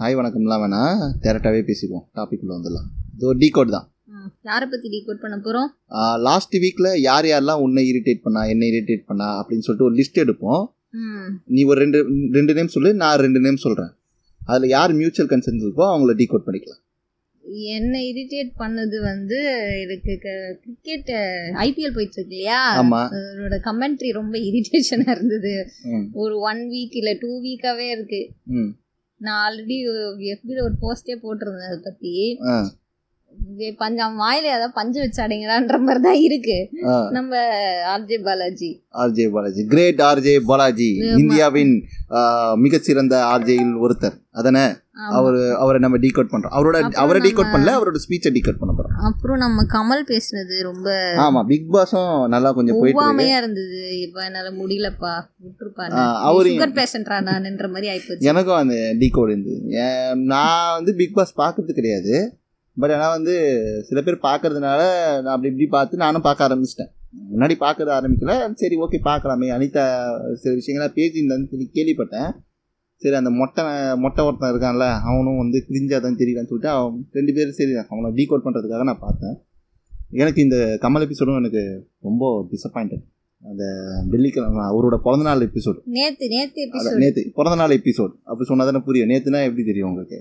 Hi வணக்கம்லாம் வேணாம் டேரெக்டாகவே பேசிக்குவோம் டாபிக் உள்ள வந்துடலாம். இது ஒரு டீ கோட் தான் யாரை பத்தி டீகோட் பண்ண போறோம்? லாஸ்ட் வீக்கில் யார் யாரெல்லாம் உன்னை இரிட்டேட் பண்ணா என்ன இரிட்டேட் பண்ணா அப்படின்னு சொல்லிட்டு ஒரு லிஸ்ட் எடுப்போம். நீ ஒரு ரெண்டு ரெண்டு நேம் சொல்லு நான் ரெண்டு நேம் சொல்கிறேன் அதில் யார் மியூச்சுவல் கன்சர்ன் இருக்கோ அவங்கள டீ கோட் பண்ணிக்கலாம். என்ன இரிட்டேட் பண்ணது வந்து எனக்கு கிரிக்கெட் ஐபிஎல் போயிட்டு இருக்கு இல்லையா? அதோட கமெண்ட்ரி ரொம்ப இரிட்டேஷனா இருந்தது. ஒரு ஒன் வீக் இல்ல டூ வீக்காவே இருக்கு. ம். நான் ஆல்ரெடி எஃபில ஒரு போஸ்டே போட்டிருந்தேன் அதை பத்தி. ஆ. இது பஞ்சம் வாயில ஏதாவது பஞ்சு வச்சாடிங்களான்ற மாதிரி தான் இருக்கு. நம்ம RJ Balaji. RJ Balaji great RJ Balaji. இந்தியாவின் மிகச்சிறந்த ஆர்ஜேயில் ஒருத்தர். அதானே. அவர் அவரை நம்ம டீகோட் பண்றோம். அவரோட அவரை டீகோட் பண்ணல அவரோட ஸ்பீச்சை டீகோட் பண்ண அப்புறம் நம்ம கமல் பேசுனது ரொம்ப ஆமா பிக் பாஸும் நல்லா கொஞ்சம் போயிட்டு இருந்தது. இப்ப என்னால முடியலப்பா விட்டுருப்பா அவரு- சுகர் பேஷண்டா நான்ன்ற மாதிரி ஆயிப்போச்சு. எனக்கும் அந்த டீகோட் இருந்தது நான் வந்து பிக் பாஸ் பார்க்கறது கிடையாது. பட் ஆனால் வந்து சில பேர் பார்க்கறதுனால நான் அப்படி இப்படி பார்த்து நானும் பார்க்க ஆரம்பிச்சிட்டேன். முன்னாடி பார்க்கறது ஆரம்பிக்கல. சரி ஓகே பார்க்கலாமே. அனிதா சில விஷயங்கள்லாம் பேசியிருந்தான்னு சொல்லி கேள்விப்பட்டேன். சரி அந்த மொட்டை மொட்டை ஒருத்தன் இருக்கான்ல அவனும் வந்து கிரிஞ்சாக தான் தெரியலான்னு சொல்லிட்டு அவன் ரெண்டு பேரும் சரி அவனை டீகோட் பண்ணுறதுக்காக நான் பார்த்தேன். எனக்கு இந்த கமல் எபிசோடும் எனக்கு ரொம்ப டிசப்பாயிண்டட் அந்த வெள்ளிக்கிழமை அவரோட பிறந்தநாள் எபிசோடு நேத்து நேத்து அதான் எபிசோட் நேத்து பிறந்த நாள் எபிசோட் அப்படி சொன்னா தானே புரியும். நேத்துனா எப்படி தெரியும் உங்களுக்கு?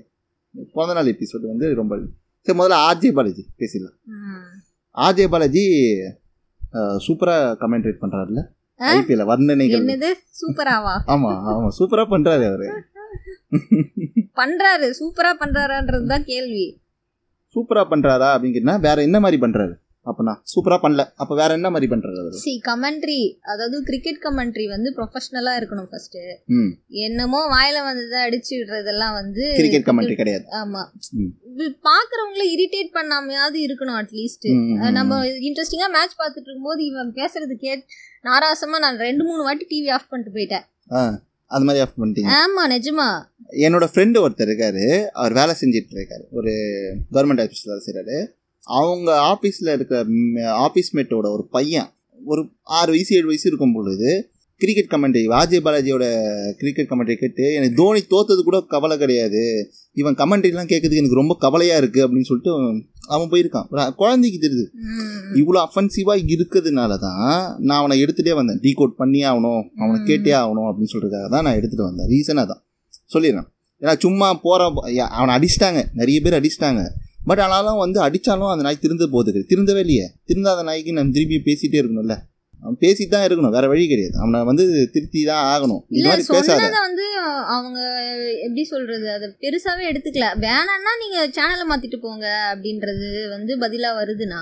பிறந்த நாள் எபிசோட் வந்து ரொம்ப சரி முதல்ல ஆர்ஜே பாலாஜி பேசிடலாம். ஆர்ஜே பாலாஜி சூப்பராக கமெண்ட்ரேட் பண்ணுறாருல? ஐபிஎல் வர்ணனைகள். என்னது? சூப்பராவா? ஆமா ஆமா. சூப்பரா பண்றாரு அவரு. பண்றாரு. சூப்பரா பண்றாரான்றது தான் கேள்வி. சூப்பரா பண்றாரா அப்படின்னு கேட்டா வேற என்ன மாதிரி பண்றாரு? அப்பனா சூப்பரா பண்ணல. அப்ப வேற என்ன மாதிரி பண்றாரு அவரு? சி கமெண்ட்ரி அதாவது கிரிக்கெட் கமெண்ட்ரி வந்து ப்ரொஃபஷனலா இருக்கணும் ஃபர்ஸ்ட் என்னமோ வாயில வந்ததை அடிச்சு விடுறதெல்லாம் வந்து கிரிக்கெட் கமெண்ட்ரி கிடையாது. ஆமா. பாக்குறவங்கள இரிட்டேட் பண்ணாமையாவது இருக்கணும் அட்லீஸ்ட். நம்ம இன்ட்ரெஸ்டிங்கா மேட்ச் பார்த்துட்டு இருக்கும்போது இவன் பேசுறது கேட் நாராசமா நான் ரெண்டு மூணு வாட்டி டிவி ஆஃப் பண்ணிட்டு போயிட்டேன். அந்த மாதிரி ஆஃப் பண்ணிட்டீங்க. ஆமா நிஜமா. என்னோட ஃப்ரெண்டு ஒருத்தர் இருக்காரு. அவர் வேலை செஞ்சுட்டு இருக்காரு ஒரு கவர்மெண்ட் ஆஃபீஸில் வேலை செய்கிறாரு அவங்க ஆஃபீஸில் இருக்கிற ஆஃபீஸ் மேட்டோட ஒரு பையன் ஒரு ஆறு வயசு ஏழு வயசு இருக்கும் பொழுது கிரிக்கெட் கமெண்ட்ரி வாஜே பாலாஜியோட கிரிக்கெட் கமெண்ட்ரி கேட்டு எனக்கு தோனி தோத்தது கூட கவலை கிடையாது. இவன் கமெண்ட்ரிலாம் கேட்கறதுக்கு எனக்கு ரொம்ப கவலையாக இருக்குது அப்படின்னு சொல்லிட்டு அவன் போயிருக்கான். குழந்தைக்கு தெரியுது. இவ்வளோ அஃபென்சிவாக இருக்கிறதுனால தான் நான் அவனை எடுத்துகிட்டே வந்தேன். டீ கோட் பண்ணியே ஆகணும் அவனை. கேட்டே ஆகணும் அப்படின்னு சொல்கிறதுக்காக தான் நான் எடுத்துகிட்டு வந்தேன். ரீசனாக தான் சொல்லிடுறேன். ஏன்னா சும்மா போகிற அவனை அடிச்சிட்டாங்க. நிறைய பேர் அடிச்சிட்டாங்க. பட் ஆனாலும் வந்து அடித்தாலும் அந்த நாய் திருந்த போகுது. திருந்தவே இல்லையே. திருந்தாத நாய்க்கு நம்ம திருப்பி பேசிகிட்டே இருக்கணும்ல. அவன் பேசிட்டு தான் இருக்கணும். வேற வழி கிடையாது. அவனை வந்து திருத்தி தான் ஆகணும். இது மாதிரி பேசாத. வந்து அவங்க எப்படி சொல்றது அதை பெருசாவே எடுத்துக்கல. வேணாம்னா நீங்க சேனலை மாத்திட்டு போங்க அப்படின்றது வந்து பதிலா வருதுன்னா.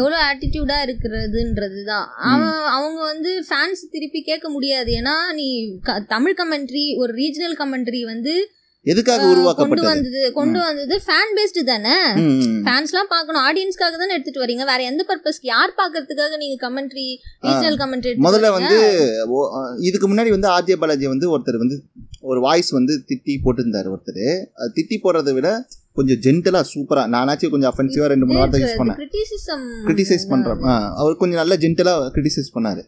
எவ்வளவு ஆட்டிடியூடா இருக்கிறதுன்றது தான் அவன் அவங்க வந்து ஃபேன்ஸ் திருப்பி கேட்க முடியாது. ஏன்னா நீ தமிழ் கமெண்ட்ரி ஒரு ரீஜனல் கமெண்ட்ரி வந்து எதுக்காக கொண்டு உருவாக்கப்பட்டது? வந்தது கொண்டு வந்தது ஃபேன் பேஸ்டு தானே. ஃபேன்ஸ்லாம் பார்க்கணும். ஆடியன்ஸ்க்காக தானே எடுத்துட்டு வரீங்க? வேற எந்த பர்பஸ்க்கு யார் பார்க்கறதுக்காக நீங்க கமெண்ட்ரி ரீஜனல் கமெண்ட்ரி முதல்ல வந்து இதுக்கு முன்னாடி வந்து ஆர்ஜே பாலாஜி வந்து ஒருத்தர் வந்து ஒரு வாய்ஸ் வந்து திட்டி போட்டிருந்தாரு ஒருத்தர். திட்டி போடுறதை விட கொஞ்சம் ஜென்டலாக சூப்பராக நானாச்சும் கொஞ்சம் அஃபென்சிவாக ரெண்டு மூணு வார்த்தை யூஸ் பண்ணேன். கிரிட்டிசைஸ் பண்ணுறோம் அவர் கொஞ்சம் நல்லா ஜென்டலாக கிரிட்டிசைஸ் பண்ணார்.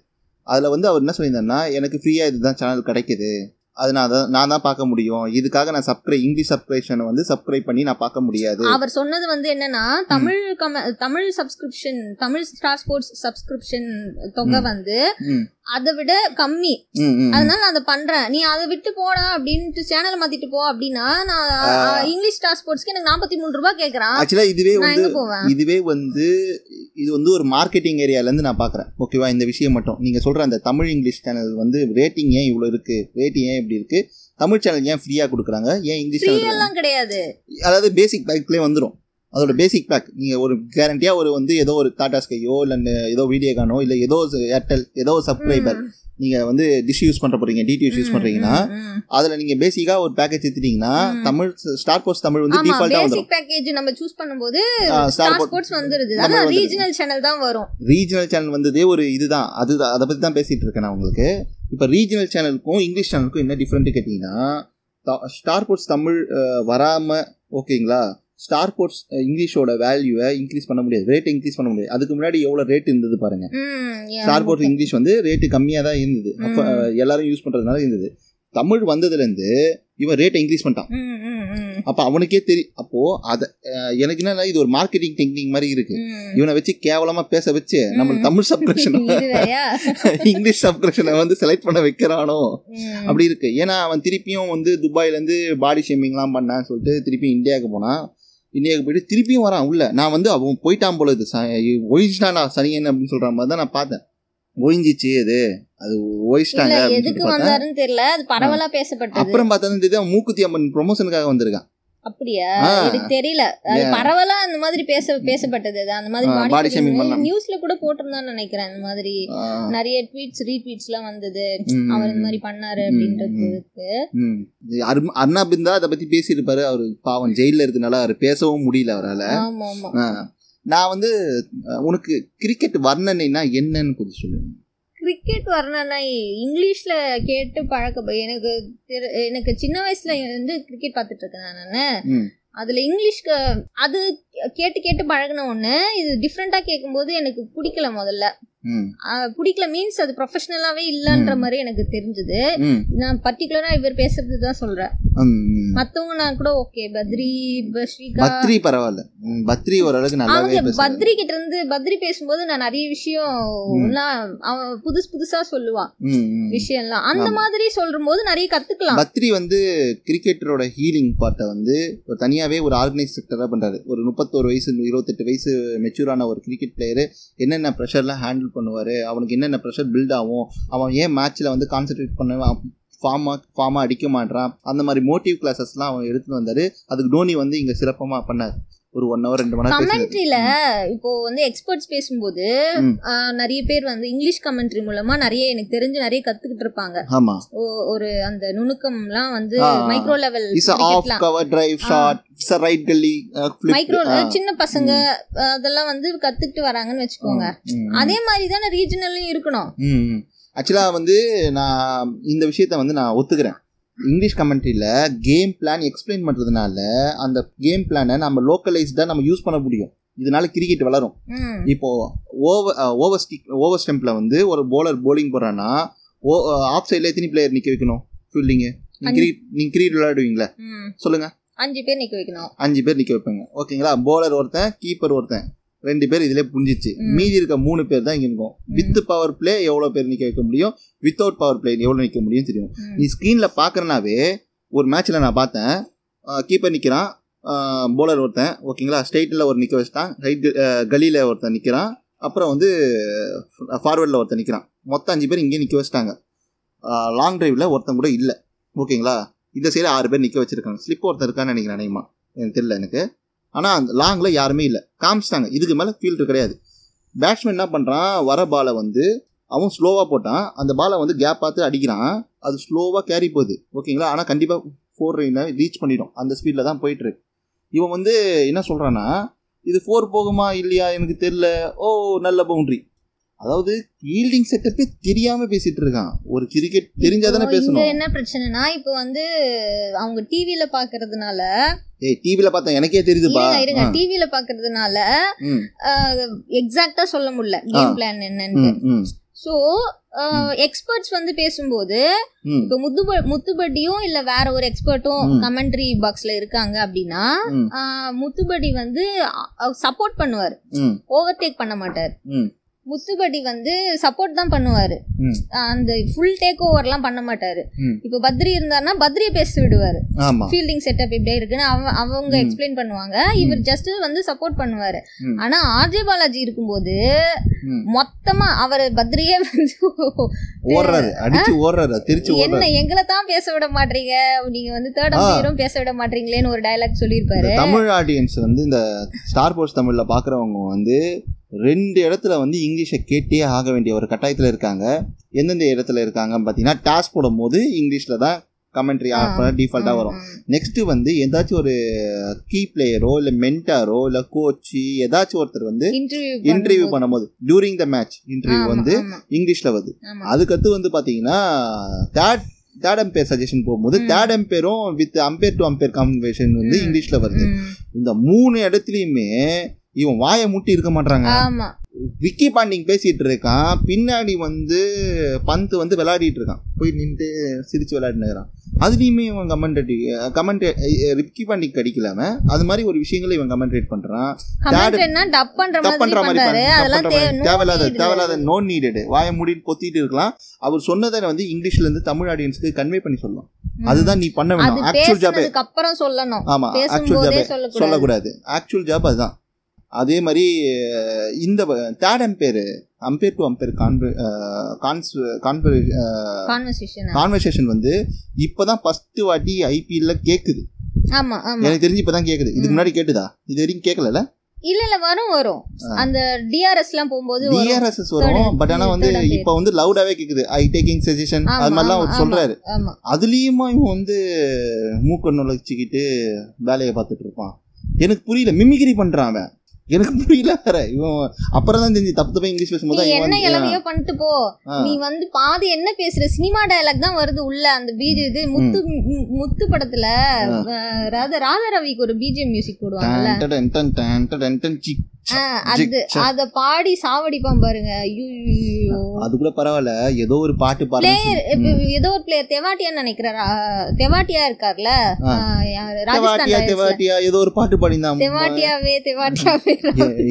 அதில் வந்து அவர் என்ன சொல்லியிருந்தாருன்னா எனக்கு ஃப்ரீயாக இதுதான் சேனல் கிடைக்குது. அது நான் தான் நான் தான் பார்க்க முடியும். இதுக்காக நான் சப்ஸ்கிரைப் இங்கிலீஷ் சப்ஸ்கிரிப்ஷனை வந்து சப்ஸ்கிரைப் பண்ணி நான் பார்க்க முடியாது. அவர் சொன்னது வந்து என்னன்னா தமிழ் கம- Tamil subscription Tamil Star Sports subscription தொகை வந்து அதை விட கம்மி. அதனால நான் அதை பண்றேன். நீ அதை விட்டு போடா அப்படின்ட்டு சேனலை மாத்திட்டு போ அப்படின்னா நான் இங்கிலீஷ் ஸ்டார் ஸ்போர்ட்ஸ்க்கு எனக்கு நாற்பத்தி மூணு ரூபாய் கேக்குறான். ஆக்சுவலாக இதுவே வந்து இதுவே வந்து இது வந்து ஒரு மார்க்கெட்டிங் ஏரியாலேருந்து நான் பார்க்குறேன் ஓகேவா இந்த விஷயம் மட்டும். நீங்கள் சொல்கிற அந்த தமிழ் இங்கிலீஷ் சேனல் வந்து ரேட்டிங் ஏன் இவ்வளோ இருக்குது ரேட்டிங் ஏன் இப்படி இருக்குது தமிழ் சேனல் ஏன் ஃப்ரீயாக கொடுக்குறாங்க? ஏன் இங்கிலீஷ் எல்லாம் கிடையாது. அதாவது பேசிக் பேக்லேயே வந்துடும் அதோட பேசிக் பேக் நீங்கள் ஒரு கேரண்டியாக ஒரு வந்து ஏதோ ஒரு டாடா ஸ்கையோ இல்லை ஏதோ வீடியோகானோ இல்லை ஏதோ ஏர்டெல் ஏதோ சப்ஸ்கிரைபர் நீங்கள் வந்து டிஷ் யூஸ் பண்ணுற போகிறீங்க டிடிஎச் யூஸ் பண்ணுறீங்கன்னா. அதில் நீங்கள் பேசிக்காக ஒரு பேக்கேஜ் எடுத்துட்டீங்கன்னா. தமிழ் ஸ்டார் போஸ்ட் தமிழ் வந்து டிஃபால்ட்டாக வந்துடும் பேக்கேஜ் நம்ம சூஸ் பண்ணும்போது ஸ்டார் ஸ்போர்ட்ஸ் வந்துருது. அதான். ரீஜனல் சேனல் தான் வரும். ரீஜனல் சேனல் வந்ததே ஒரு இதுதான். அதுதான் அதை பற்றி தான் பேசிகிட்டு இருக்கேன் நான் உங்களுக்கு. இப்போ ரீஜனல் சேனலுக்கும் இங்கிலீஷ் சேனலுக்கும் என்ன டிஃப்ரெண்ட்டு கேட்டிங்கன்னா ஸ்டார் போர்ட்ஸ் தமிழ் வராமல் ஓகேங்களா ஸ்டார் போர்ட்ஸ் இங்கிலீஷோட வேல்யூவை இன்க்ரீஸ் பண்ண முடியாது. ரேட் இன்க்ரீஸ் பண்ண முடியாது. அதுக்கு முன்னாடி எவ்வளோ ரேட் இருந்தது பாருங்க. Star Sports okay. இங்கிலீஷ் வந்து ரேட்டு கம்மியாக தான் இருந்தது. அப்போ. எல்லாரும் யூஸ் பண்ணுறதுனால இருந்தது. தமிழ் வந்ததுலேருந்து இவன் ரேட்டை இன்க்ரீஸ் பண்ணிட்டான். அப்போ அவனுக்கே தெரியும் அப்போ அதை எனக்கு என்ன இது ஒரு மார்க்கெட்டிங் டெக்னிக் மாதிரி இருக்கு. இவனை வச்சு கேவலமா பேச வச்சு நம்ம தமிழ் சப்ஸ்கிரிப்ஷன்? இங்கிலீஷ் சப்ஸ்கிரிப்ஷனை வந்து செலக்ட் பண்ண வைக்கிறானோ. அப்படி இருக்கு. ஏன்னா அவன் திருப்பியும் வந்து துபாயில இருந்து பாடி ஷேமிங்லாம் பண்ணான்னு சொல்லிட்டு திருப்பி இந்தியாவுக்கு போனான். இந்தியாவுக்கு போயிட்டு திருப்பியும் வரான் உள்ள. நான் வந்து அவன் போயிட்டான் போல இது ஒழிச்சிட்டான் சனியன் அப்படின்னு சொல்ற மாதிரி தான் நான் பார்த்தேன். ஒழிஞ்சிச்சு அது அது ஒழிச்சிட்டாங்க எதுக்கு வந்தாருன்னு தெரியல. அது பரவலா பேசப்பட்டது. அப்புறம் பார்த்தா தெரியுது மூக்குத்தி அம்மன் ப்ரொமோஷனுக்காக வந்திருக்கான். அப்படியா. எனக்கு தெரியல. அது. பரவலா அந்த மாதிரி பேச பேசப்பட்டது. அந்த மாதிரி shaming பண்ணலாம். நியூஸ்ல கூட போட்டிருந்தான்னு நினைக்கிறேன். அந்த மாதிரி நிறைய ட்வீட்ஸ் ரீட்வீட்ஸ் எல்லாம் வந்தது. அவர் இந்த மாதிரி பண்ணாரு அப்படின்றதுக்கு. அருண்- அர்ணாபிந்தா அதை பத்தி பேசியிருப்பாரு. அவரு பாவம் ஜெயில இருக்கனால அவர் பேசவும் முடியல அவரால். ஆமா ஆமா நான் வந்து உனக்கு கிரிக்கெட் வர்ணனைனா என்னன்னு கொஞ்சம் சொல்லுங்க. கிரிக்கெட் வரணும்னா இங்கிலீஷ்ல கேட்டு பழக்க எனக்கு தெரி- எனக்கு சின்ன வயசுல வந்து கிரிக்கெட் பார்த்துட்டு இருக்கேன் நானு. அதுல இங்கிலீஷ்க்கு அது கேட்டு கேட்டு பழகின ஒண்ணு இது டிஃப்ரெண்டா கேட்கும்போது எனக்கு பிடிக்கல முதல்ல பிடிக்கல. மீன்ஸ் அது ப்ரொஃபஷனலாவே இல்லைன்ற. மாதிரி எனக்கு தெரிஞ்சது. நான் பர்டிகுலரா இவர் பேசுறது தான் சொல்றேன். மத்தவங்க நான் கூட ஓகே பத்ரி ஸ்ரீகா. பத்ரி பரவாயில்ல. பத்ரி ஓரளவுக்கு நல்லாவே பேசுறாரு பத்ரி கிட்ட இருந்து பத்ரி பேசும்போது நான் நிறைய விஷயம். எல்லாம் அவன் புதுசு புதுசா ம். விஷயம்லாம். அந்த. மாதிரி சொல்லும் போது நிறைய கத்துக்கலாம். பத்ரி வந்து கிரிக்கெட்டரோட ஹீலிங் பார்ட்டை வந்து ஒரு தனியாவே ஒரு ஆர்கனைஸ் செக்டரா பண்றாரு. ஒரு முப்பத்தோரு வயசு இருபத்தெட்டு வயசு மெச்சூரான ஒரு கிரிக்கெட் பிளேயரு என்னென்ன ப்ரெஷர்லாம் ஹேண்டில் பண்ணுவார். அவனுக்கு என்னென்ன ப்ரெஷர் பில்ட் ஆகும்? அவன் ஏன் மேட்ச்சில் வந்து கான்சென்ட்ரேட் பண்ண ஃபார்மாக ஃபார்மாக அடிக்க மாட்டான் அந்த மாதிரி மோட்டிவ் கிளாஸஸ்லாம் அவன் எடுத்துகிட்டு வந்தார். அதுக்கு தோனி வந்து இங்கே சிறப்பமாக பண்ணார். ஒரு ஒன் ஹவர் ரெண்டு மணி. கமெண்ட்ரியில இப்போ வந்து எக்ஸ்பர்ட்ஸ் பேசும்போது நிறைய பேர் வந்து இங்கிலீஷ் கமெண்ட்ரி மூலமா நிறைய எனக்கு தெரிஞ்சு நிறைய கத்துக்கிட்டு இருப்பாங்க. ஆமா. ஒரு அந்த நுணுக்கம்லாம் வந்து. Micro level is off cover drive shot is right gully micro சின்ன பசங்க அதெல்லாம் வந்து கத்துக்கிட்டு வராங்கன்னு வச்சுக்கோங்க. அதே மாதிரி தானே ரீஜனல்லையும் இருக்கணும் ஆக்சுவலாக வந்து நான் இந்த விஷயத்த வந்து நான் ஒத்துக்கிறேன். இங்கிலீஷ் கமெண்ட்ரியில் கேம் பிளான் எக்ஸ்பிளைன் பண்ணுறதுனால அந்த கேம் பிளானை நம்ம லோக்கலைஸ்டாக நம்ம யூஸ் பண்ண முடியும். இதனால கிரிக்கெட் வளரும். இப்போ ஓவர் ஓவர் ஸ்டிக் ஓவர் ஸ்டெம்பில் வந்து ஒரு bowler bowling போடுறான்னா ஓ ஆஃப் சைடில் எத்தனை பிளேயர் நிற்க வைக்கணும்? ஃபீல்டிங்கு நீங்கள் கிரிக்கெட் நீங்கள் கிரிக்கெட் விளையாடுவீங்களா. சொல்லுங்கள் அஞ்சு பேர் நிக்க வைக்கணும். அஞ்சு பேர் நிற்க வைப்பாங்க. ஓகேங்களா? போலர் ஒருத்தன் கீப்பர் ஒருத்தன். ரெண்டு பேர் இதிலே புரிஞ்சிச்சு. மீதி இருக்க மூணு பேர் தான் இங்கே இருக்கும். வித் பவர் பிளே எவ்வளோ பேர் நிற்க வைக்க முடியும்? வித்தவுட் பவர் பிளே எவ்வளோ நிற்க முடியும் தெரியும். நீ ஸ்க்ரீனில் பார்க்குறனாவே ஒரு மேட்ச்சில் நான் பார்த்தேன். கீப்பர் நிற்கிறான் போலர் ஒருத்தன். ஓகேங்களா ஸ்ட்ரைட்டில் ஒரு நிற்க வச்சிட்டான். ரைட் கலியில் ஒருத்தன் நிற்கிறான் அப்புறம் வந்து ஃபார்வர்டில் ஒருத்தன் நிற்கிறான் மொத்தம் அஞ்சு பேர் இங்கே நிற்க வச்சிட்டாங்க. லாங் டிரைவில் ஒருத்தன் கூட இல்லை. ஓகேங்களா இந்த சைடு ஆறு பேர் நிற்க வச்சிருக்காங்க. ஸ்லிப் ஒருத்தன் இருக்கான்னு நினைக்கிறேன் அநேகமா எனக்கு தெரியல எனக்கு. ஆனால் அந்த லாங்கில் யாருமே இல்லை. காமிச்சிட்டாங்க. இதுக்கு மேலே ஃபீல்டு கிடையாது. பேட்ஸ்மேன் என்ன பண்ணுறான் வர பாலை வந்து அவன் ஸ்லோவாக போட்டான். அந்த பாலை வந்து கேப் பார்த்து அடிக்கிறான். அது ஸ்லோவாக கேரி போகுது. ஓகேங்களா? ஆனால் கண்டிப்பாக ஃபோர் ரீனை ரீச் பண்ணிடும். அந்த ஸ்பீடில் தான் போயிட்டுருக்கு இவன் வந்து என்ன சொல்கிறான்னா இது ஃபோர் போகுமா? இல்லையா? எனக்கு தெரில ஓ நல்ல பவுண்ட்ரி அதாவது ஃபீல்டிங் செட்டப்பே தெரியாம பேசிட்டு இருக்கான். ஒரு கிரிக்கெட் தெரிஞ்சாதானே பேசணும். என்ன பிரச்சனைனா இப்போ வந்து அவங்க டிவில பாக்குறதுனால ஏய் டிவில பார்த்தா எனக்கே தெரியுதுப்பா. இருங்க டிவில பாக்குறதுனால ம், எக்ஸாக்டா சொல்ல முடியல கேம். பிளான் என்னன்னு சோ எக்ஸ்பர்ட்ஸ் வந்து பேசும்போது இப்போ முத்துப முத்துபடியும் இல்ல வேற ஒரு எக்ஸ்பர்ட்டும். கமெண்ட்ரி பாக்ஸ்ல இருக்காங்க அப்படின்னா முத்துபடி வந்து சப்போர்ட் பண்ணுவார். ஓவர்டேக் பண்ண மாட்டார். முத்துபடி வந்து சப்போர்ட் தான் பண்ணுவாரு. அந்த ஃபுல் டேக் ஓவர்லாம் பண்ண மாட்டாரு. இப்போ பத்ரி இருந்தாருன்னா பத்ரியை பேச விடுவாரு. ஃபீல்டிங் செட்டப் இப்படியே இருக்குன்னு அவ- அவங்க. எக்ஸ்பிளைன் பண்ணுவாங்க. இவர் ஜஸ்ட் வந்து சப்போர்ட் பண்ணுவாரு. ஆனா ஆர்ஜே பாலாஜி இருக்கும்போது. மொத்தமா அவர் பத்ரியே வந்து ஓடுறாரு. அடிச்சு ஓடுறாரு. திருச்சி என்ன எங்களை தான் பேச விட மாட்டீங்க? நீங்க வந்து தேர்ட். அம்பையரும் பேச விட மாட்டீங்களேன்னு ஒரு டயலாக் சொல்லியிருப்பாரு. தமிழ் ஆடியன்ஸ் வந்து இந்த ஸ்டார் போர்ட்ஸ் தமிழ்ல பாக்குறவங்க வந்து ரெண்டு இடத்துல வந்து இங்கிலீஷை கேட்டே ஆக வேண்டிய ஒரு கட்டாயத்தில் இருக்காங்க எந்தெந்த இடத்துல இருக்காங்கன்னு பார்த்தீங்கன்னா டாஸ் போடும் போது இங்கிலீஷில் தான் கமெண்ட்ரி. டிஃபால்ட்டாக வரும் நெக்ஸ்ட் வந்து ஏதாச்சும் ஒரு கீ பிளேயரோ இல்லை மென்டாரோ இல்லை கோச்சு ஏதாச்சும் ஒருத்தர் வந்து இன்டர்வியூ பண்ணும்போது டியூரிங் த மேட்ச் இன்டர்வியூ வந்து இங்கிலீஷில் வருது அதுக்கடுத்து வந்து பார்த்தீங்கன்னா தேர்ட் தேர்ட் அம்பேர் சஜஷன் போகும்போது. Third அம்பேரும் with umpire to umpire conversation வந்து. இங்கிலீஷில் வருது. இந்த மூணு இடத்துலையுமே இவன் வாயை முட்டி இருக்க மாட்டாங்க விக்கி பாண்டிங் பேசிட்டு இருக்கான். பின்னாடி வந்து பந்து வந்து விளையாடிட்டு இருக்கான். போய் நின்று சிரிச்சு விளையாடினுக்கிறான் அதுலேயுமே இவன் கமெண்ட் கமெண்ட் விக்கி பாண்டிங் அடிக்கலாம அது மாதிரி ஒரு விஷயங்களை இவன் கமெண்ட்ரேட் பண்றான். டப் பண்ற மாதிரி தேவையில்லாத. தேவையில்லாத நோ நீடட் வாய மூடிட்டு பொத்திட்டு இருக்கலாம். அவர் சொன்னதை வந்து இங்கிலீஷ்ல இருந்து தமிழ் ஆடியன்ஸ்க்கு கன்வே பண்ணி சொல்லலாம். அதுதான் நீ பண்ண வேண்டாம். ஆக்சுவல் ஜாபே அப்புறம் சொல்லணும். ஆமா ஆக்சுவல் ஜாபே சொல்லக்கூடாது. ஆக்சுவல் ஜாப் அதுதான். அதே மாதிரி இந்த third umpire umpire to umpire cons conversation conversation வந்து இப்பதான் ஃபர்ஸ்ட் வாட்டி ஐபிஎல்ல ஆமா எனக்கு தெரிஞ்சு இப்பதான் கேக்குது. இதுக்கு ம். முன்னாடி கேட்டுதா இது வரைக்கும் கேட்கல இல்ல இல்ல வரும் வரும். அந்த டிஆர்எஸ் எல்லாம் போகும்போது வரும். டிஆர்எஸ் வரும். பட் ஆனா வந்து. இப்ப வந்து லவுடாவே கேக்குது. ஐ டேக்கிங் சஜஷன் அது மாதிரிலாம் அவர் சொல்றாரு. அதுலயுமா இவன் வந்து மூக்க நுழைச்சிக்கிட்டு வேலையை பார்த்துட்டு இருப்பான். எனக்கு புரியல மிமிக்ரி பண்றான் அவன். எனக்கு புரியல வேற. இவன் அப்புறம் தான் தெரிஞ்சு தப்பு தப்பா இங்கிலீஷ் பேசும்போது என்ன இளவையோ பண்ணிட்டு போ. நீ வந்து பாதி என்ன பேசுற? சினிமா டயலாக் தான் வருது உள்ள அந்த பீஜ் இது. முத்து முத்து படத்துல ராதா ராதா ரவிக்கு ஒரு பிஜிஎம் மியூசிக். ஆ, அது. அத பாடி சாவடிப்பான் பாருங்க. ஐயோ. அது கூட பரவாயில்ல ஏதோ ஒரு பாட்டு இப்ப ஏதோ ஒரு பிளேயர் தெவாட்டியான்னு நினைக்கிறேன் தெவாட்டியா இருக்கார்ல? ராஜஸ்தான் தெவாட்டியா ஏதோ ஒரு பாட்டு பாடிந்தான் தெவாட்டியாவே தெவாட்டியாவே.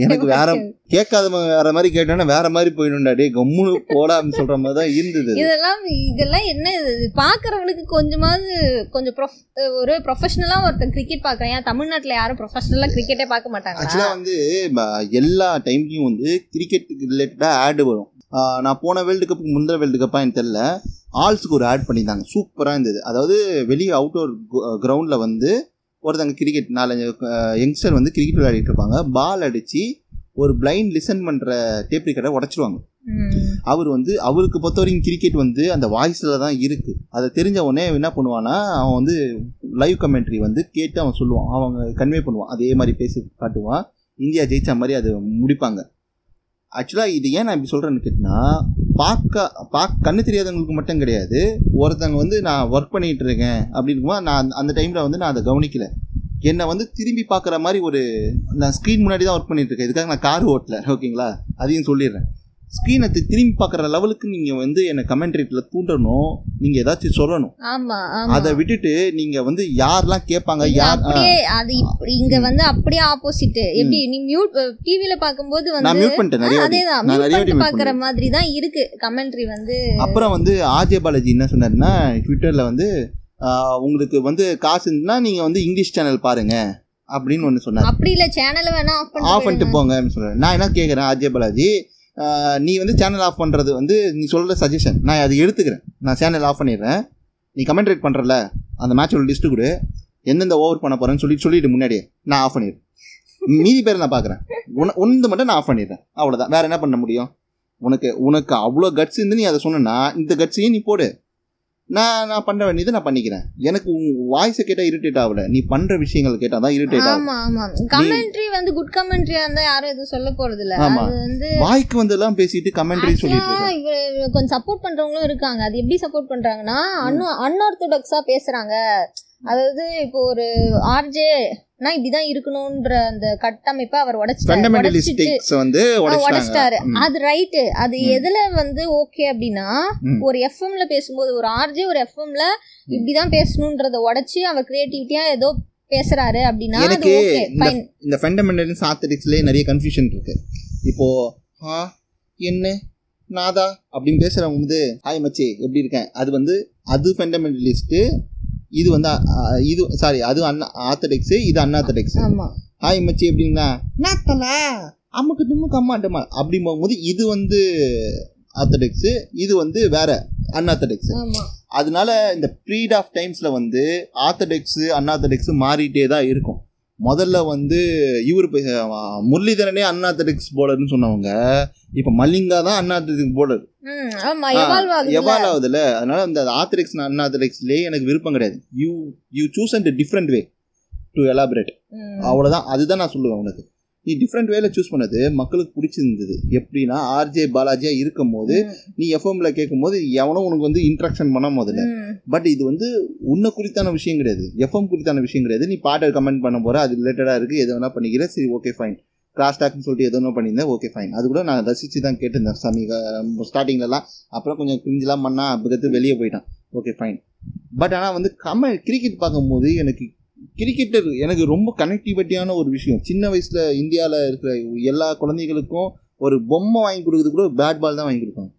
எனக்கு வேற கேட்காத வேற மாதிரி கேட்டோன்னா வேற மாதிரி போயிடும்டா டே கம்முனு போடா அப்படின்னு சொல்ற மாதிரி தான் இருந்தது இதெல்லாம் இதெல்லாம் என்ன இது? பாக்குறவனுக்கு கொஞ்சமாவது கொஞ்சம் ஒரு ப்ரொஃபஷனலா ஒருத்தன் கிரிக்கெட் பாக்குறேன் ஏன் தமிழ்நாட்டுல யாரும் ப்ரொஃபஷனலா கிரிக்கெட்டே பார்க்க மாட்டாங்களா? ஆக்சுவலா வந்து எல்லா டைம்லயும் வந்து கிரிக்கெட்டுக்கு ரிலேட்டடா ஆடு வரும். நான் போன வேர்ல்டு கப்புக்கு முந்தின வேர்ல்டு கப்பா எனக்கு தெரியல. ஆல்ஸுக்கு ஒரு ஆட் பண்ணியிருந்தாங்க. சூப்பராக இருந்தது. அதாவது வெளியே அவுட்டோர் கிரவுண்டில் வந்து ஒருத்தங்க கிரிக்கெட் நாலஞ்சு யங்ஸ்டர் வந்து கிரிக்கெட் விளையாடிட்டு இருப்பாங்க. பால் அடித்து ஒரு பிளைண்ட் லிசன் பண்ணுற டேப் ரிக்கார்டை உடச்சிருவாங்க. ம். அவர் வந்து அவருக்கு பொறுத்த வரைக்கும் கிரிக்கெட் வந்து அந்த வாய்ஸில் தான் இருக்குது அதை தெரிஞ்ச உடனே என்ன பண்ணுவான்னா அவன் வந்து லைவ் கமெண்ட்ரி வந்து கேட்டு அவன் சொல்லுவான். அவங்க கன்வே பண்ணுவான். அதே மாதிரி பேசி காட்டுவான். இந்தியா ஜெயிச்ச மாதிரி அது முடிப்பாங்க. ஆக்சுவலாக இது ஏன் நான் இப்படி சொல்கிறேன்னு கேட்டினா பார்க்க பார்க்க கண்ணு தெரியாதவங்களுக்கு மட்டும் கிடையாது. ஒருத்தங்க வந்து நான் ஒர்க் பண்ணிகிட்டு இருக்கேன் அப்படின்னு நான் அந்த- அந்த டைமில் வந்து நான் அதை கவனிக்கல. என்னை வந்து திரும்பி பார்க்குற மாதிரி ஒரு நான் ஸ்க்ரீன் முன்னாடி தான் ஒர்க் பண்ணிகிட்டு இருக்கேன் இதுக்காக நான் கார் ஓட்டல. ஓகேங்களா? அதையும் சொல்லிடுறேன். ஸ்க்ரீனை திரும்பி பார்க்குற லெவலுக்கு நீங்கள் வந்து என்னை கமெண்ட்ரேட்டில் தூண்டணும். நீங்கள் ஏதாச்சும் சொல்லணும். அதை விட்டுட்டு நீங்கள் வந்து யாரெல்லாம் கேட்பாங்க யார் அது இங்க வந்து அப்படியே ஆப்போசிட் எப்படி நீ மியூட் டிவில பாக்கும்போது நான் வந்து மியூட் பண்ணிட்டேன் மியூட் நிறைய பாக்குற மாதிரி தான் இருக்கு. கமெண்ட்ரி வந்து அப்புறம் வந்து ஆர்ஜே பாலாஜி என்ன சொன்னாருன்னா ட்விட்டரில் வந்து உங்களுக்கு வந்து காசு இருந்துன்னா நீங்கள் வந்து இங்கிலீஷ் சேனல் பாருங்க அப்படின்னு ஒன்று சொன்னார். அப்படி இல்ல சேனல் வேணா ஆஃப் பண்ணிட்டு போங்க அப்படின்னு சொல்கிறேன் நான் என்ன கேட்குறேன் ஆர்ஜே பாலாஜி? நீ வந்து சேனல் ஆஃப் பண்ணுறது வந்து நீ சொல்கிற சஜஷன் நான் அதை எடுத்துக்கிறேன். நான் சேனல் ஆஃப் பண்ணிடுறேன். நீ கமெண்ட்ரேட் பண்ணுறல அந்த மேட்சோட லிஸ்ட்டு கொடு. எந்தெந்த ஓவர் பண்ண போகிறேன்னு சொல்லி சொல்லிட்டு முன்னாடியே நான் ஆஃப் பண்ணிடுறேன் மீதி பேர் நான் பார்க்குறேன் உன ஒன்று மட்டும் நான் ஆஃப் பண்ணிடுறேன். அவ்வளோதான் வேறு என்ன பண்ண முடியும்? உனக்கு உனக்கு அவ்வளோ கட்ஸ் இருந்து நீ அதை சொன்னா இந்த கட்ஸையும் நீ போடு. நான் நான் பண்ண வேண்டியதை நான் பண்ணிக்கிறேன். எனக்கு உன் வாய்ஸை கேட்டால் இரிட்டேட் ஆகல. நீ பண்ணுற விஷயங்கள் கேட்டால் தான் இரிட்டேட் ஆகும். ஆமா ஆமா. கமெண்ட்ரி வந்து குட் கமெண்ட்ரியா இருந்தா யாரும் எதுவும் சொல்ல போறது இல்ல ஆமா. அது வந்து வாய்க்கு வந்தெல்லாம் பேசிட்டு கமெண்ட்ரி சொல்லிட்டு கொஞ்சம் சப்போர்ட் பண்றவங்களும் இருக்காங்க. அது எப்படி சப்போர்ட் பண்றாங்கன்னா அன்னு அன்ஆர்த்தடாக்ஸா பேசுறாங்க. அதாவது இப்போ ஒரு ஆர்ஜே நான் இப்படிதான் இருக்கணும்ன்ற அந்த கட்டமைப்பை அவர் உடைச்சிட்டாரு. அது ரைட்டு அது. எதுல வந்து ஓகே அப்படின்னா. ஒரு எஃப்எம்ல பேசும்போது ஒரு ஆர்ஜே ஒரு எஃப்எம்ல இப்படிதான் பேசணும்ன்றத உடைச்சு அவர் கிரியேட்டிவிட்டியா ஏதோ பேசுறாரு அப்படின்னா அது எனக்கு ஓகே இந்த ஃபைன் இந்த ஃபண்டமெண்டல்ஸ் ஆத்தடிக்ஸ்லேயே நிறைய கன்ஃபியூஷன் இருக்கு. இப்போ ஆ என்ன? நாதா? அப்படின்னு பேசுறவங்க வந்து ஹாய் மச்சி எப்படி இருக்கேன்? அது வந்து அது ஃபண்டமெண்டலிஸ்ட்டு இது வந்து இது சாரி அது அண்ணா ஆத்தடிக்ஸு இது அன்ஆத்தடிக்ஸ் ஆமா. ஹாய் மச்சி எப்படின்னா நாத்தல அம்முக்கு டிம்முக்கு அம்மாட்டமா அப்படிங்கும் போது இது வந்து ஆத்தடிக்ஸு இது வந்து வேற அன்ஆத்தடிக்ஸ் ஆமா. அதனால இந்த ப்ரீட் ஆஃப் டைம்ஸில் வந்து ஆத்தடிக்ஸு அன்ஆத்தடிக்ஸ் மாறிட்டே தான் இருக்கும். முதல்ல வந்து இவர் முரளிதரனே அன்ஆத்தடிக்ஸ் போலர்னு சொன்னவங்க. இப்போ மல்லிங்கா தான் அன்ஆத்தடிக்ஸ் போலர் ம் ஆமா எவால்வ் ஆகுது எவால் ஆகுதுல்ல. அதனால அந்த ஆத்தடிக்ஸ் அன்ஆத்தடிக்ஸ்லேயே எனக்கு விருப்பம் கிடையாது. You you choose and different way to elaborate அவ்வளோதான் அதுதான் நான் சொல்லுவேன் உனக்கு. நீ டிஃப்ரெண்ட் வேல சூஸ் பண்ணது மக்களுக்கு பிடிச்சிருந்தது. எப்படின்னா ஆர்ஜே பாலாஜியா இருக்கும் போது நீ எஃப்எம்ல கேட்கும் போது எவனும் உனக்கு வந்து இன்ட்ராக்ஷன் பண்ண முதல்ல. பட் இது வந்து உன்னை குறித்தான விஷயம் கிடையாது. எஃப்எம் குறித்தான விஷயம் கிடையாது. நீ பாட்டை கமெண்ட் பண்ண போற அது ரிலேட்டடாக இருக்குது எது வேணா பண்ணிக்கிற சரி ஓகே ஃபைன் கிராஸ் டாக்னு சொல்லிட்டு எதோ பண்ணியிருந்தேன் ஓகே ஃபைன் அது கூட நான் ரசித்து தான் கேட்டிருந்தேன். சமீக ஸ்டார்டிங்லலாம் அப்புறம் கொஞ்சம் கிரிஞ்செலாம் பண்ணா அதுக்கடுத்து வெளியே போயிட்டான். ஓகே ஃபைன் பட் ஆனால் வந்து கம கிரிக்கெட் பார்க்கும்போது எனக்கு கிரிக்கெட்டர் எனக்கு ரொம்ப கனெக்டிவிட்டியான ஒரு விஷயம். சின்ன வயசில் இந்தியாவில் இருக்கிற எல்லா குழந்தைகளுக்கும் ஒரு பொம்மை வாங்கி கொடுக்குறது கூட பேட் பால் தான் வாங்கி கொடுப்பாங்க.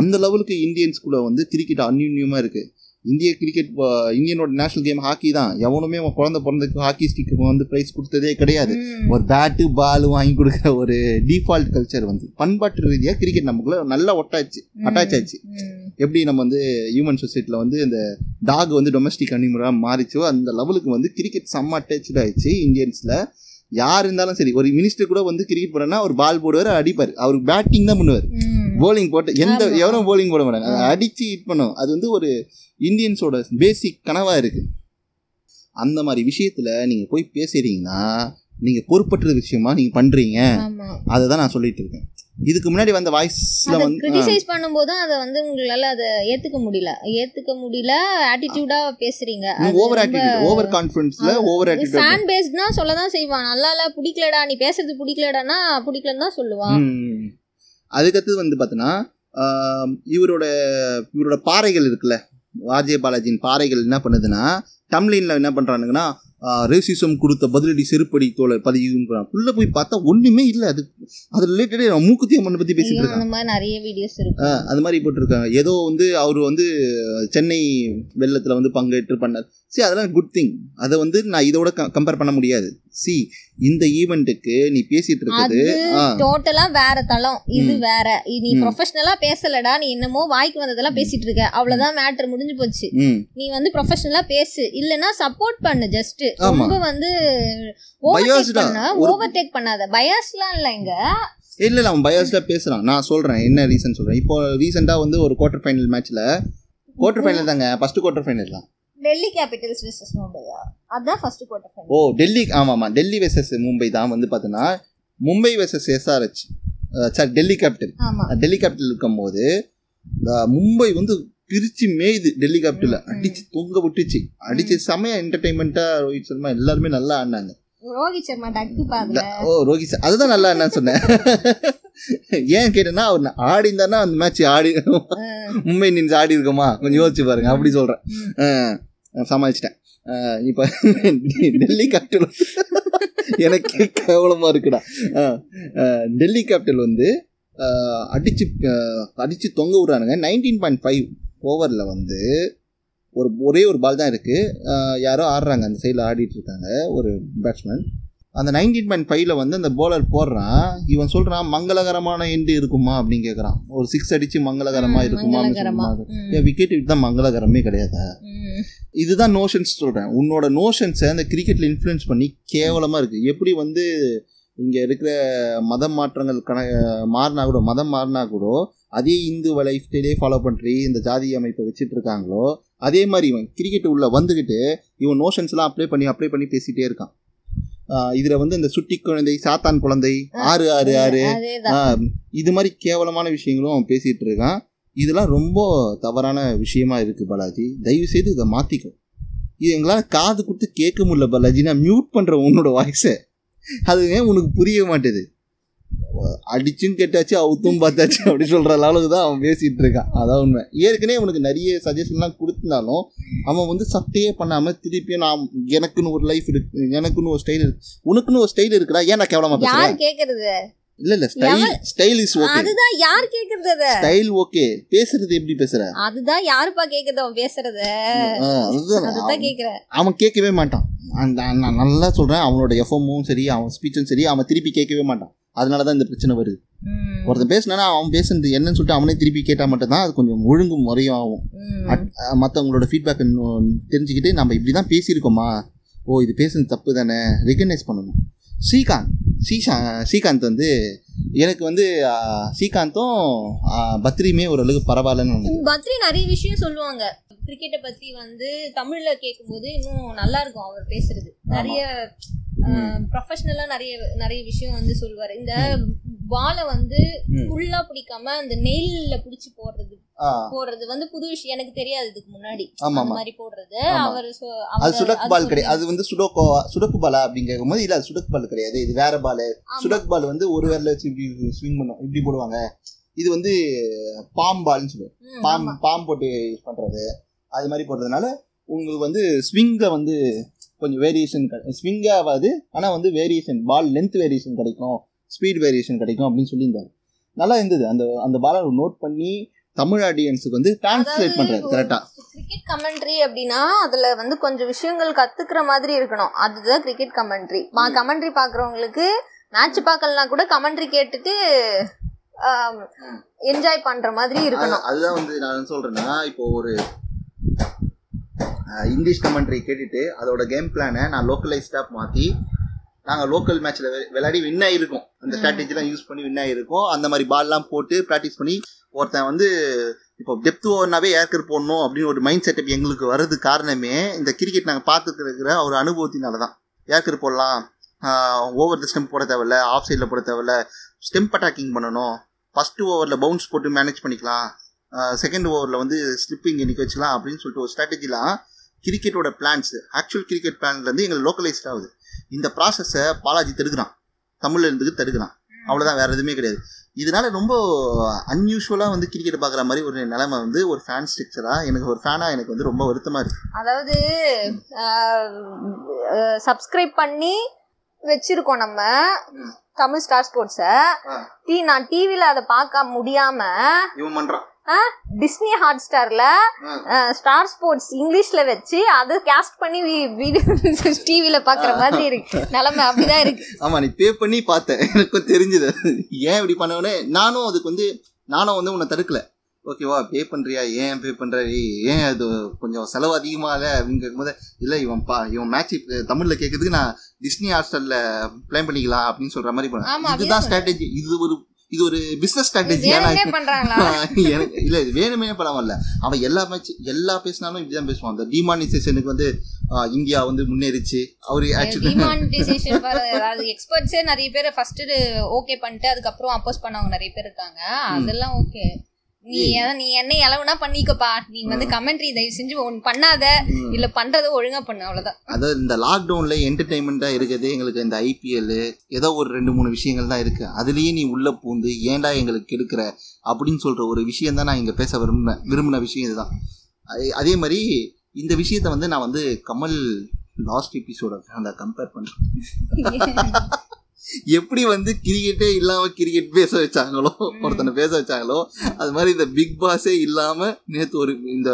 அந்த லெவலுக்கு இந்தியன்ஸ்குள்ள வந்து கிரிக்கெட் அந்யூன்யமாக இருக்குது இந்திய கிரிக்கெட் இந்தியனோட நேஷனல் கேம் ஹாக்கி தான். எவனுமே அவன் குழந்தை பிறந்ததுக்கு ஹாக்கி ஸ்டிக்கு வந்து ப்ரைஸ் கொடுத்ததே கிடையாது. ஒரு பேட்டு பால் வாங்கி கொடுக்குற ஒரு டிஃபால்ட் கல்ச்சர் வந்து. பண்பாட்டு ரீதியாக கிரிக்கெட் நமக்குள்ள நல்லா ஒட்டாச்சு அட்டாச் ஆச்சு. எப்படி நம்ம வந்து ஹியூமன் சொசைட்டியில் வந்து இந்த டாக் வந்து டொமஸ்டிக் அனிமலாக மாறிச்சோ அந்த லெவலுக்கு வந்து கிரிக்கெட் செம்ம அட்டாச்சு ஆயிடுச்சு இந்தியன்ஸில் யார் இருந்தாலும் சரி ஒரு மினிஸ்டர் கூட வந்து கிரிக்கெட் போடனா அவர் பால் போடுவார் அடிப்பார். அவர் பேட்டிங் தான் பண்ணுவார். போலிங் போட்டு எந்த. எவரும் போலிங் போட மாட்டாங்க. அதை. அடிச்சு ஹிட் பண்ணும். அது வந்து ஒரு இந்தியன்ஸோட பேசிக் கனவா இருக்கு. அந்த மாதிரி விஷயத்துல நீங்க போய் பேசுறீங்கன்னா நீங்க பொறுப்பற்ற விஷயமா நீங்க பண்றீங்க. ஆமா. அதை தான் நான் சொல்லிட்டு இருக்கேன். இதுக்கு முன்னாடி வந்த வாய்ஸ்ல வந்து கிரிட்டிசைஸ் பண்ணும்போது அதை வந்து உங்களால அதை ஏத்துக்க முடியல. ஏத்துக்க முடியல ஆட்டிடியூடா பேசுறீங்க. ஓவர் ஆட்டிடியூட் ஓவர் கான்ஃபிடன்ஸ்ல ஓவர் ஆட்டிடியூட் ஃபேன் பேஸ்ட்னா சொல்ல தான் செய்வான். நல்லா இல்ல பிடிக்கலடா நீ பேசுறது பிடிக்கலடானா பிடிக்கலன்னு தான் சொல்லுவான். அதுக்கடுத்தது வந்து பார்த்தீங்கன்னா ஆம், இவரோட இவரோட பாறைகள் இருக்குல்ல ஆர்ஜே பாலாஜியின் பாறைகள் என்ன பண்ணுதுன்னா டம்லின்ல என்ன பண்றானுங்கன்னா ரேசிசம் கொடுத்த பதிலடி செருப்படி தோலை பதிவுன்றான் உள்ள போய் பார்த்தா ஒண்ணுமே இல்லை. அது அது ரிலேட்டடே மூக்குத்தி அம்மனை பத்தி பேசிட்டு மாதிரி நிறைய வீடியோஸ் இருக்கு. அது மாதிரி போட்டிருக்காங்க. ஏதோ வந்து அவர் வந்து சென்னை வெள்ளத்தில் வந்து பங்கேற்று பண்ணார். சி அதெல்லாம் குட் திங் அதை வந்து நான் இதோட கம்பேர் பண்ண முடியாது. சி இந்த ஈவெண்ட்டுக்கு நீ பேசிட்டு ஆ. டோட்டலா வேற தளம். இது. வேற. நீ. ப்ரொஃபஷனலா பேசலடா. நீ என்னமோ வாய்க்கு வந்ததெல்லாம் பேசிட்டு இருக்க அவ்வளவுதான் மேட்டர் முடிஞ்சு போச்சு. நீ வந்து ப்ரொஃபஷனலா பேசு. இல்லனா சப்போர்ட் பண்ணு ஜஸ்ட். ரொம்ப வந்து ஒரு- ஓவர்டேக் பண்ணாத. பயாஸ்லாம் இல்ல இங்க. இல்லை இல்லை அவன் பயாஸ்டாக பேசுகிறான் நான் சொல்கிறேன் என்ன ரீசன் சொல்கிறேன் இப்போ ரீசெண்டாக வந்து ஒரு குவார்டர் ஃபைனல் மேட்ச்சில் குவார்டர் ஃபைனல் தாங்க. ஃபஸ்ட்டு குவார்டர் ஃபைனல் தான். டெல்லி கேபிட்டல்ஸ் வெர்சஸ் மும்பையா? அதான் ஃபர்ஸ்ட் குவார்டர் ஓ டெல்லி ஆமாம் ஆமாம் டெல்லி வெர்சஸ் மும்பை தான் வந்து பார்த்தோன்னா Mumbai versus SRH sir Delhi Capital ஆமா. டெல்லி கேபிட்டல் இருக்கும்போது மும்பை வந்து பிரிச்சு மேயுது டெல்லி கேபிட்டல. அடிச்சு தொங்க விட்டுச்சு. அடிச்சு செமையா என்டர்டைன்மெண்ட்டா ரோஹித் சர்மா எல்லாருமே நல்லா ஆடினாங்க. ரோஹித் சர்மா டக்கு ஓ ரோஹித் சர்- அதுதான் நல்லா என்னன்னு சொன்னேன். ஏன் கேட்டேன்னா அவர் ஆடி இருந்தாருன்னா அந்த மேட்ச் ஆடி மும்பை இந்தியன்ஸ் ஆடி இருக்கோமா? கொஞ்சம் யோசிச்சு பாருங்க அப்படி சொல்றேன். சமாளிச்சிட்டேன். இப்போ டெல்லி கேபிட்டல் எனக்கு கேவலமாக இருக்குடா. டெல்லி கேபிட்டல் வந்து அடித்து அடித்து தொங்க விடுறானுங்க. நைன்டீன் பாயிண்ட் ஃபைவ் ஓவரில் வந்து ஒரு ஒரே ஒரு பால் தான் இருக்குது யாரோ ஆடுறாங்க. அந்த சைடில் ஆடிட்டு இருக்காங்க. ஒரு பேட்ஸ்மேன் அந்த நைன்டீன் பாயிண்ட் ஃபைவ்ல வந்து அந்த போலர் போடுறான். இவன் சொல்றான் மங்களகரமான எண்டு இருக்குமா? அப்படின்னு கேட்குறான் ஒரு சிக்ஸ் அடிச்சு மங்களகரமா இருக்குமா விக்கெட் தான் மங்களகரமே. கிடையாது? இதுதான் நோஷன்ஸ் சொல்கிறேன் உன்னோட நோஷன்ஸை அந்த கிரிக்கெட்டில் இன்ஃப்ளூயன்ஸ் பண்ணி கேவலமாக இருக்குது எப்படி வந்து இங்கே இருக்கிற மதம் மாற்றங்கள் கண மாறினா கூட மதம் மாறினா கூட அதே இந்து லைஃப் ஸ்டைலே ஃபாலோ பண்ணுறி இந்த ஜாதி அமைப்பை வச்சுட்டு இருக்காங்களோ அதே மாதிரி இவன் கிரிக்கெட் உள்ள வந்துக்கிட்டு இவன் நோஷன்ஸ்லாம் அப்ளை பண்ணி அப்ளை பண்ணி பேசிகிட்டே இருக்கான். இதில் வந்து இந்த சுட்டி குழந்தை சாத்தான் குழந்தை ஆறு ஆறு ஆறு. இது மாதிரி கேவலமான விஷயங்களும் பேசிட்டு இருக்கான். இதெல்லாம் ரொம்ப தவறான விஷயமா இருக்கு பாலாஜி. தயவு செய்து இதை மாத்திக்கும் இது எங்களால் காது கொடுத்து கேட்க முடியல பாலாஜி. நான் மியூட் பண்ற உன்னோட வாய்ஸை அது ஏன் உனக்கு புரிய மாட்டேது? அடிச்சும் கேட்டாச்சு அவுத்தும் பார்த்தாச்சு அப்படி சொல்ற அளவுக்கு தான் அவன் பேசிட்டு இருக்கான். அதான் உண்மை. ஏற்கனவே உனக்கு நிறைய சஜஷன்லாம் கொடுத்திருந்தாலும் அவன் வந்து சட்டையே பண்ணாம திருப்பியும் நான் எனக்குன்னு ஒரு லைஃப் இருக்கு எனக்குன்னு ஒரு ஸ்டைல் இருக்கு. உனக்குன்னு ஒரு ஸ்டைல் இருக்குடா ஏன் நான் கேவலமா பேசுறேன் யார் கேக்குறது? இல்ல இல்ல ஸ்டைல் ஸ்டைல் இஸ் ஓகே அதுதான் யார் கேக்குறது அத? ஸ்டைல் ஓகே பேசுறது எப்படி பேசுற? அதுதான் யாருப்பா கேக்குறது அவன் பேசுறத? அதுதான். அதுதான் கேக்குறேன் அவன் கேட்கவே மாட்டான். அந்த நான் நல்லா சொல்றேன் அவனோட எஃப்எம்மும் சரி அவன் ஸ்பீச்சும் சரி அவன் திருப்பி கேட்கவே மாட்டான். அதனால தான் இந்த பிரச்சனை வருது. ஒருத்தன் பேசினா அவன் பேசுனது என்னன்னு சொல்லிட்டு அவனே திருப்பி கேட்டால் மட்டும் தான் அது கொஞ்சம் ஒழுங்கும் முறையும் ஆகும். மற்றவங்களோட ஃபீட்பேக் தெரிஞ்சுக்கிட்டு நம்ம இப்படி தான் பேசியிருக்கோமா? ஓ இது பேசுனது தப்பு தானே? ரெகனைஸ் பண்ணணும். ஸ்ரீகாந்த் ஸ்ரீஷா ஸ்ரீகாந்த் வந்து எனக்கு வந்து ஸ்ரீகாந்தும் பத்ரியுமே ஓரளவுக்கு பரவாயில்லன்னு பத்ரி நிறைய விஷயம் சொல்லுவாங்க. கிரிக்கெட்டை பத்தி வந்து தமிழ்ல கேட்கும்போது இன்னும் நல்லா இருக்கும் அவர் பேசுறது. நிறைய ப்ரொஃபஷனலா நிறைய நிறைய விஷயம் வந்து சொல்லுவாரு. இந்த பாலை வந்து ம். ஃபுல்லா பிடிக்காம அந்த நெயில்ல பிடிச்சி போடுறது. போடுறது வந்து புது விஷயம். எனக்கு தெரியாது இதுக்கு முன்னாடி. அந்த மாதிரி போடுறது. அவர் அது சுடக் பால் கிடையாது. அது வந்து சுடோக்கோ சுடக்கு பாலா அப்படின்னு கேட்கும்போது இல்ல அது சுடக் பால் கிடையாது. இது வேற பால். சுடக் பால் வந்து ஒரு வேர்ல வச்சு இப்படி ஸ்விங் பண்ணும். இப்படி போடுவாங்க. இது வந்து பாம் பால்னு சொல்லுவோம் பாம். பாம் போட்டு யூஸ் பண்றது. அது மாதிரி போடுறதுனால உங்களுக்கு வந்து ஸ்விங்ல வந்து கொஞ்சம் வேரியேஷன் ஸ்விங் ஆகாது ஆனா வந்து வேரியேஷன் பால் லென்த் வேரியேஷன் கிடைக்கும் ஸ்பீட் வேரியேஷன் கிடைக்கும் அப்படின்னு சொல்லியிருந்தாரு. நல்லா இருந்தது. அந்த அந்த பாலை நோட் பண்ணி தமிழ் ஆடியன்ஸுக்கு வந்து டிரான்ஸ்லேட் அதாவது பண்றாரு கரெக்டா கிரிக்கெட் கமெண்ட்ரி அப்படின்னா அதுல வந்து கொஞ்சம் விஷயங்கள் கத்துக்கிற மாதிரி இருக்கணும். அதுதான் கிரிக்கெட் கமெண்ட்ரி கமெண்ட்ரி பாக்குறவங்களுக்கு மேட்ச் பார்க்கலனா கூட கமெண்ட்ரி கேட்டுட்டு என்ஜாய் பண்ற மாதிரி இருக்கணும். அது- அதுதான் வந்து நான் என்ன சொல்றேன்னா இப்போ ஒரு இங்கிலீஷ் கமெண்ட்ரி கேட்டுட்டு அதோட கேம் பிளானை நான் லோக்கலைஸ்டாக மாற்றி நாங்கள் லோக்கல் மேட்ச்சில் விளையாடி வின் ஆகிருக்கோம் அந்த. ஸ்ட்ராட்டஜிலாம் யூஸ் பண்ணி வின் ஆகிருக்கோம் அந்த மாதிரி பால்லாம் போட்டு ப்ராக்டிஸ் பண்ணி ஒருத்தன் வந்து இப்போ டெப்த் ஓவர்னாவே ஏர்க்கர் போடணும் அப்படின்னு ஒரு மைண்ட் செட்டப் எங்களுக்கு வர்றது காரணமே இந்த கிரிக்கெட் நாங்கள் பார்த்துட்டு இருக்கிற ஒரு அனுபவத்தினால தான். ஏர்க்கர் போடலாம். ஓவர் த ஸ்டெம்ப் போட தேவையில்ல ஆஃப் சைடில் போட தேவையில்ல. ஸ்டெம்ப் அட்டாக்கிங் பண்ணணும். ஃபஸ்ட்டு ஓவரில் பவுன்ஸ் போட்டு மேனேஜ் பண்ணிக்கலாம். செகண்ட் ஓவரில் வந்து ஸ்லிப்பிங் இன்னைக்கு வச்சுக்கலாம் அப்படின்னு சொல்லிட்டு ஒரு ஸ்ட்ராட்டஜிலாம் கிரிக்கெட்டோட பிளான்ஸ் ஆக்சுவல் கிரிக்கெட் பிளான்லேருந்து எங்களுக்கு லோக்கலைஸ்ட் ஆகுது. இந்த ப்ராசஸை பாலாஜி தடுக்கிறான். தமிழ்ல இருந்துக்கு தடுக்கிறான். அவ்வளோதான் வேற எதுவுமே கிடையாது. இதனால ரொம்ப அன்யூஷுவலாக வந்து கிரிக்கெட் பார்க்குற மாதிரி ஒரு நிலைமை வந்து ஒரு ஃபேன் ஸ்ட்ரக்சராக எனக்கு ஒரு ஃபேனாக எனக்கு வந்து ரொம்ப வருத்தமாக இருக்கு. அதாவது சப்ஸ்கிரைப் பண்ணி வச்சிருக்கோம் நம்ம. தமிழ் ஸ்டார் ஸ்போர்ட்ஸை. டீ நான் டிவியில் அதை பார்க்க முடியாம இவன் பண்ணுறான் டிஸ்னி ஹாட் ஸ்டார்ல ஸ்டார் ஸ்போர்ட்ஸ் இங்கிலீஷ்ல வச்சு அதை கேஸ்ட் பண்ணி டிவியில பாக்குற மாதிரி இருக்கு. நிலைமை அப்படிதான் இருக்கு. ஆமாம் நீ பே பண்ணி பார்த்தேன். எனக்கும் தெரிஞ்சுது. ஏன் இப்படி பண்ணவனே? நானும் அதுக்கு வந்து நானும் வந்து உன்னை தடுக்கல. ஓகேவா பே பண்ணுறியா ஏன் பே பண்ணுற ஏன் அது கொஞ்சம் செலவு அதிகமாக இல்லை? அப்படின்னு கேட்கும்போது இல்லை இவன் பா இவன் மேட்ச் தமிழில் கேட்கறதுக்கு நான் டிஸ்னி ஹாட்ஸ்டாரில் ப்ளான் பண்ணிக்கலாம் அப்படின்னு சொல்கிற மாதிரி அப்படிதான் இதுதான் ஸ்ட்ராட்டஜி இது ஒரு இது ஒரு பிஸ்னஸ் ஸ்ட்ராட்டஜி எனக்கு இல்ல இது வேணுமே பரவாயில்ல. அவன் எல்லா மேட்ச் எல்லா பேசினாலும் இப்படிதான் பேசுவான். அந்த டிமானிசேஷனுக்கு வந்து இந்தியா வந்து முன்னேறிச்சு. அவரு எக்ஸ்பர்ட்ஸே நிறைய பேர் ஃபர்ஸ்ட் ஓகே பண்ணிட்டு அதுக்கப்புறம் அப்போஸ் பண்ணவங்க நிறைய பேர் இருக்காங்க. அதெல்லாம் ஓகே நீ நீ என்ன இளவுனா பண்ணிக்கப்பா. நீ வந்து கமெண்ட்ரி தயவு செஞ்சு ஒன்று பண்ணாத. இல்ல பண்றத ஒழுங்கா பண்ணு அவ்வளவுதான். அதாவது இந்த லாக்டவுன்ல என்டர்டைன்மெண்டா இருக்கிறது எங்களுக்கு இந்த ஐபிஎல் ஏதோ ஒரு ரெண்டு மூணு விஷயங்கள் தான் இருக்கு. அதுலயே நீ உள்ள பூந்து ஏன்டா எங்களுக்கு கெடுக்கிற அப்படின்னு சொல்ற ஒரு விஷயம் தான் நான் இங்க பேச விரும்பின விரும்பின விஷயம் இதுதான். அதே- அதே மாதிரி இந்த விஷயத்த வந்து நான் வந்து கமல் லாஸ்ட் எபிசோட அந்த கம்பேர் பண்றேன். எப்படி வந்து கிரிக்கெட்டே இல்லாம கிரிக்கெட் பேச வச்சாங்களோ ஒருத்தனை பேச வச்சாங்களோ அது மாதிரி இந்த பிக் பாஸே இல்லாம நேத்து ஒரு இந்த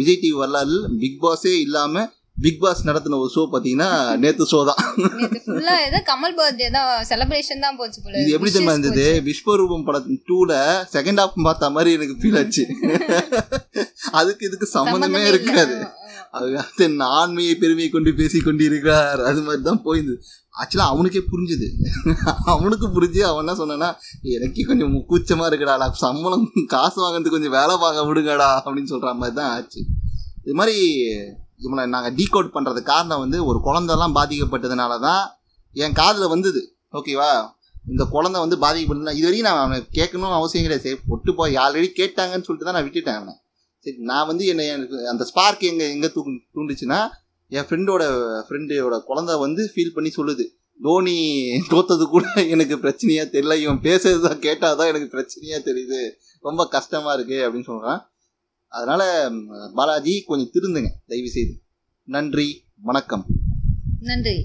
விஜய் டிவி வரலாறு பிக் பாஸே இல்லாம பிக் பாஸ் நடத்தின ஒரு ஷோ பாத்தீங்கன்னா நேத்து ஷோ தான். ஃபுல்லா ஏதோ கமல் பர்த்டே தான் செலிப்ரேஷன் தான் போச்சு போல. இது எப்படி தெரியுமா இருந்தது? விஸ்வரூபம் படத்தின் டூல செகண்ட் ஹாஃப் பார்த்த மாதிரி எனக்கு ஃபீல் ஆச்சு. அதுக்கு இதுக்கு சம்மந்தமே. இருக்காது. தன் ஆண்மையை பெருமையை கொண்டு பேசி கொண்டு இருக்கிறார் அது மாதிரி தான் போயிருந்தது ஆக்சுவலாக அவனுக்கே புரிஞ்சுது. அவனுக்கு புரிஞ்சு அவன் என்ன சொன்னான்னா எனக்கே கொஞ்சம் கூச்சமாக இருக்குடா சம்பளம் காசு வாங்குறதுக்கு கொஞ்சம் வேலை வாங்க விடுங்கடா அப்படின்னு சொல்கிற மாதிரி தான் ஆச்சு. இது மாதிரி இவனை நாங்கள் டீகோட் பண்ணுறது காரணம் வந்து ஒரு குழந்தெல்லாம் பாதிக்கப்பட்டதுனால தான் என் காதில் வந்தது. ஓகேவா இந்த குழந்தை வந்து பாதிக்கப்பட்டதுனா இது வரைக்கும் நான் அவனை கேட்கணும் அவசியம் கிடையாது. சரி பொட்டு போய் ஆல்ரெடி கேட்டாங்கன்னு சொல்லிட்டு தான் நான் விட்டுட்டேன் அவனை. சரி நான் வந்து என்னை எனக்கு அந்த ஸ்பார்க் எங்கே எங்கே தூ தூண்டுச்சுன்னா என் ஃப்ரெண்டோட ஃப்ரெண்டோட குழந்தை வந்து ஃபீல் பண்ணி சொல்லுது. தோனி தோத்தது கூட எனக்கு பிரச்சனையாக தெரியல. இவன் பேசுறது தான் கேட்டால் தான் எனக்கு பிரச்சனையாக தெரியுது. ரொம்ப கஷ்டமாக இருக்குது அப்படின்னு சொல்கிறான் அதனால் பாலாஜி கொஞ்சம் திருந்துங்க. தயவு செய்து நன்றி. வணக்கம். நன்றி.